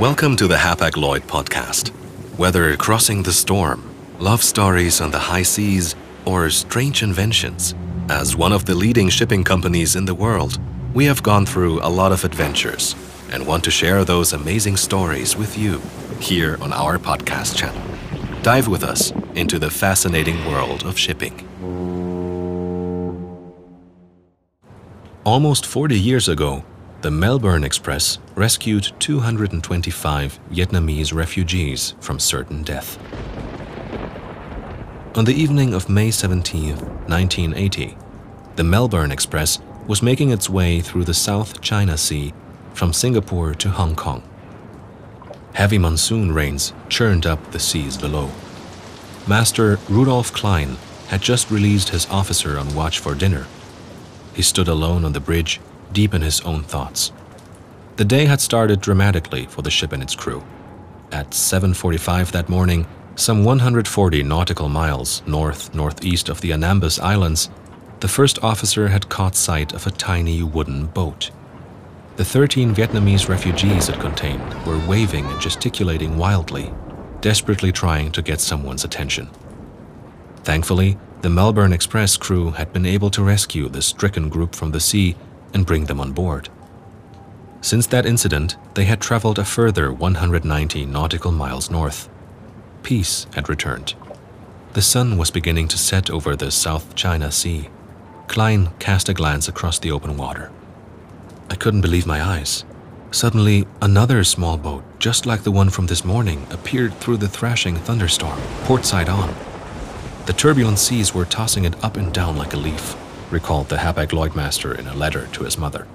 Welcome to the Hapag Lloyd podcast. Whether crossing the storm, love stories on the high seas, or strange inventions, as one of the leading shipping companies in the world, we have gone through a lot of adventures and want to share those amazing stories with you here on our podcast channel. Dive with us into the fascinating world of shipping. Almost 40 years ago, the Melbourne Express rescued 225 Vietnamese refugees from certain death. On the evening of May 17, 1980, the Melbourne Express was making its way through the South China Sea from Singapore to Hong Kong. Heavy monsoon rains churned up the seas below. Master Rudolf Klein had just released his officer on watch for dinner. He stood alone on the bridge deep in his own thoughts. The day had started dramatically for the ship and its crew. At 7:45 that morning, some 140 nautical miles north-northeast of the Anambas Islands, the first officer had caught sight of a tiny wooden boat. The 13 Vietnamese refugees it contained were waving and gesticulating wildly, desperately trying to get someone's attention. Thankfully, the Melbourne Express crew had been able to rescue the stricken group from the sea and bring them on board. Since that incident, they had traveled a further 190 nautical miles north. Peace had returned. The sun was beginning to set over the South China Sea. Klein cast a glance across the open water. I couldn't believe my eyes. Suddenly, another small boat, just like the one from this morning, appeared through the thrashing thunderstorm, port side on. The turbulent seas were tossing it up and down like a leaf recalled the Hapag-Lloyd in a letter to his mother.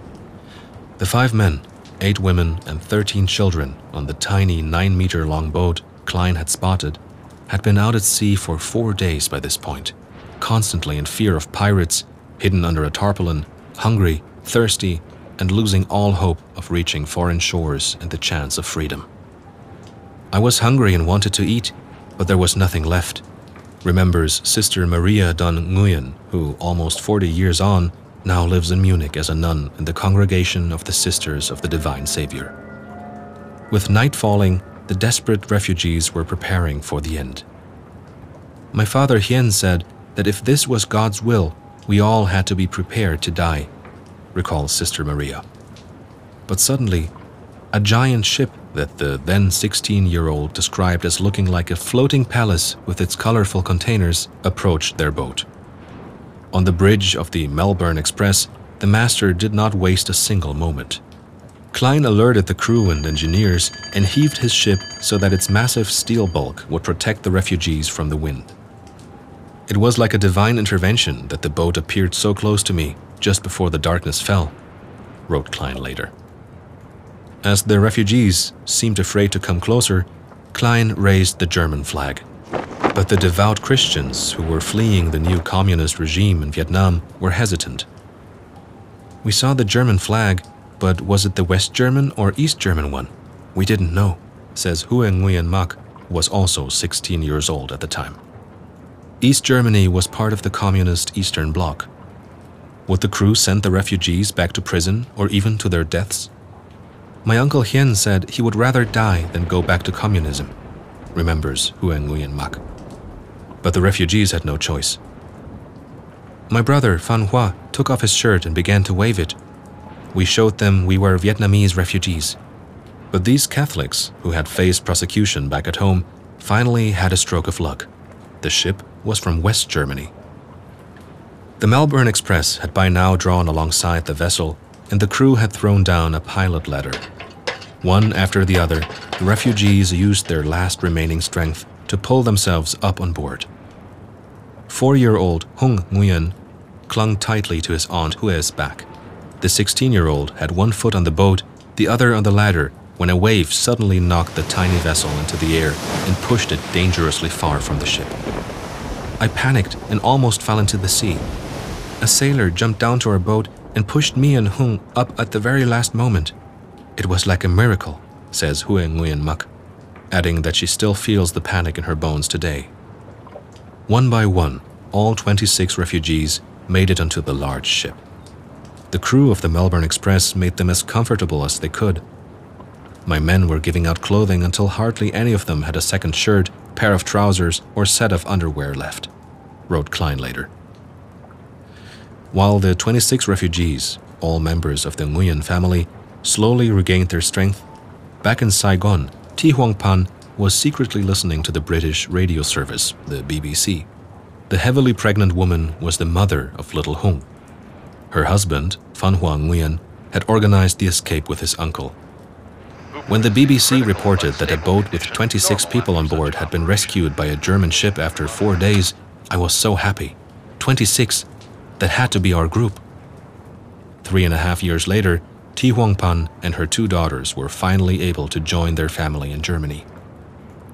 The five men, eight women, and 13 children on the tiny nine meter long boat Klein had spotted had been out at sea for four days by this point, constantly in fear of pirates, hidden under a tarpaulin, hungry, thirsty, and losing all hope of reaching foreign shores and the chance of freedom. I was hungry and wanted to eat, but there was nothing left remembers Sister Maria Don Nguyen, who, almost 40 years on, now lives in Munich as a nun in the Congregation of the Sisters of the Divine Savior. With night falling, the desperate refugees were preparing for the end. My father Hien said that if this was God's will, we all had to be prepared to die, recalls Sister Maria. But suddenly, a giant ship that the then 16 year old described as looking like a floating palace with its colorful containers approached their boat. On the bridge of the Melbourne Express, the master did not waste a single moment. Klein alerted the crew and engineers and heaved his ship so that its massive steel bulk would protect the refugees from the wind. It was like a divine intervention that the boat appeared so close to me just before the darkness fell, wrote Klein later. As the refugees seemed afraid to come closer, Klein raised the German flag. But the devout Christians who were fleeing the new communist regime in Vietnam were hesitant. We saw the German flag, but was it the West German or East German one? We didn't know, says Hue Nguyen Mak, was also 16 years old at the time. East Germany was part of the communist Eastern Bloc. Would the crew send the refugees back to prison or even to their deaths? My uncle Hien said he would rather die than go back to communism, remembers Hue Nguyen Mak. But the refugees had no choice. My brother, Phan Hua, took off his shirt and began to wave it. We showed them we were Vietnamese refugees. But these Catholics, who had faced prosecution back at home, finally had a stroke of luck. The ship was from West Germany. The Melbourne Express had by now drawn alongside the vessel, and the crew had thrown down a pilot ladder one after the other, the refugees used their last remaining strength to pull themselves up on board. Four year old Hung Nguyen clung tightly to his aunt Hue's back. The 16 year old had one foot on the boat, the other on the ladder, when a wave suddenly knocked the tiny vessel into the air and pushed it dangerously far from the ship. I panicked and almost fell into the sea. A sailor jumped down to our boat and pushed me and Hung up at the very last moment. It was like a miracle, says Hue Nguyen Mak, adding that she still feels the panic in her bones today. One by one, all 26 refugees made it onto the large ship. The crew of the Melbourne Express made them as comfortable as they could. My men were giving out clothing until hardly any of them had a second shirt, pair of trousers, or set of underwear left, wrote Klein later. While the 26 refugees, all members of the Nguyen family, slowly regained their strength, back in Saigon, Thi Huang Pan was secretly listening to the British radio service, the BBC. The heavily pregnant woman was the mother of little Hung. Her husband, Fan Hoa Nguyen, had organized the escape with his uncle. When the BBC reported that a boat with 26 people on board had been rescued by a German ship after four days, I was so happy. 26, that had to be our group. Three and a half years later, Thi Huang Pan and her two daughters were finally able to join their family in Germany.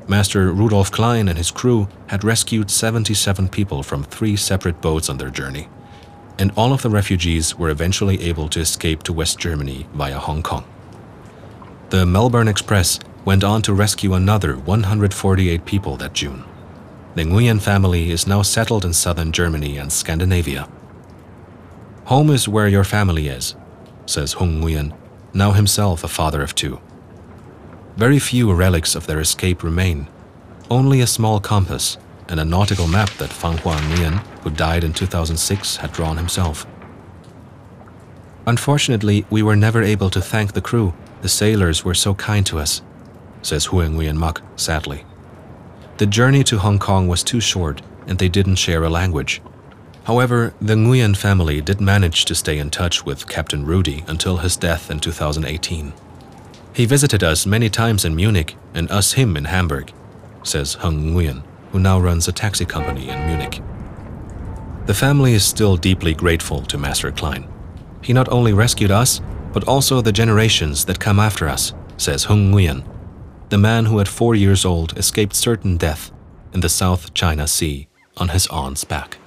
Master Rudolf Klein and his crew had rescued 77 people from three separate boats on their journey, and all of the refugees were eventually able to escape to West Germany via Hong Kong. The Melbourne Express went on to rescue another 148 people that June. The Nguyen family is now settled in southern Germany and Scandinavia. Home is where your family is, says Hung Nguyen, now himself a father of two. Very few relics of their escape remain, only a small compass and a nautical map that Fang Hoa Nguyen, who died in 2006, had drawn himself. Unfortunately, we were never able to thank the crew. The sailors were so kind to us, says Hue Nguyen Mak sadly. The journey to Hong Kong was too short and they didn't share a language. However, the Nguyen family did manage to stay in touch with Captain Rudy until his death in 2018. He visited us many times in Munich and us him in Hamburg, says Hung Nguyen, who now runs a taxi company in Munich. The family is still deeply grateful to Master Klein. He not only rescued us, but also the generations that come after us, says Hung Nguyen, the man who at four years old escaped certain death in the South China Sea on his aunt's back.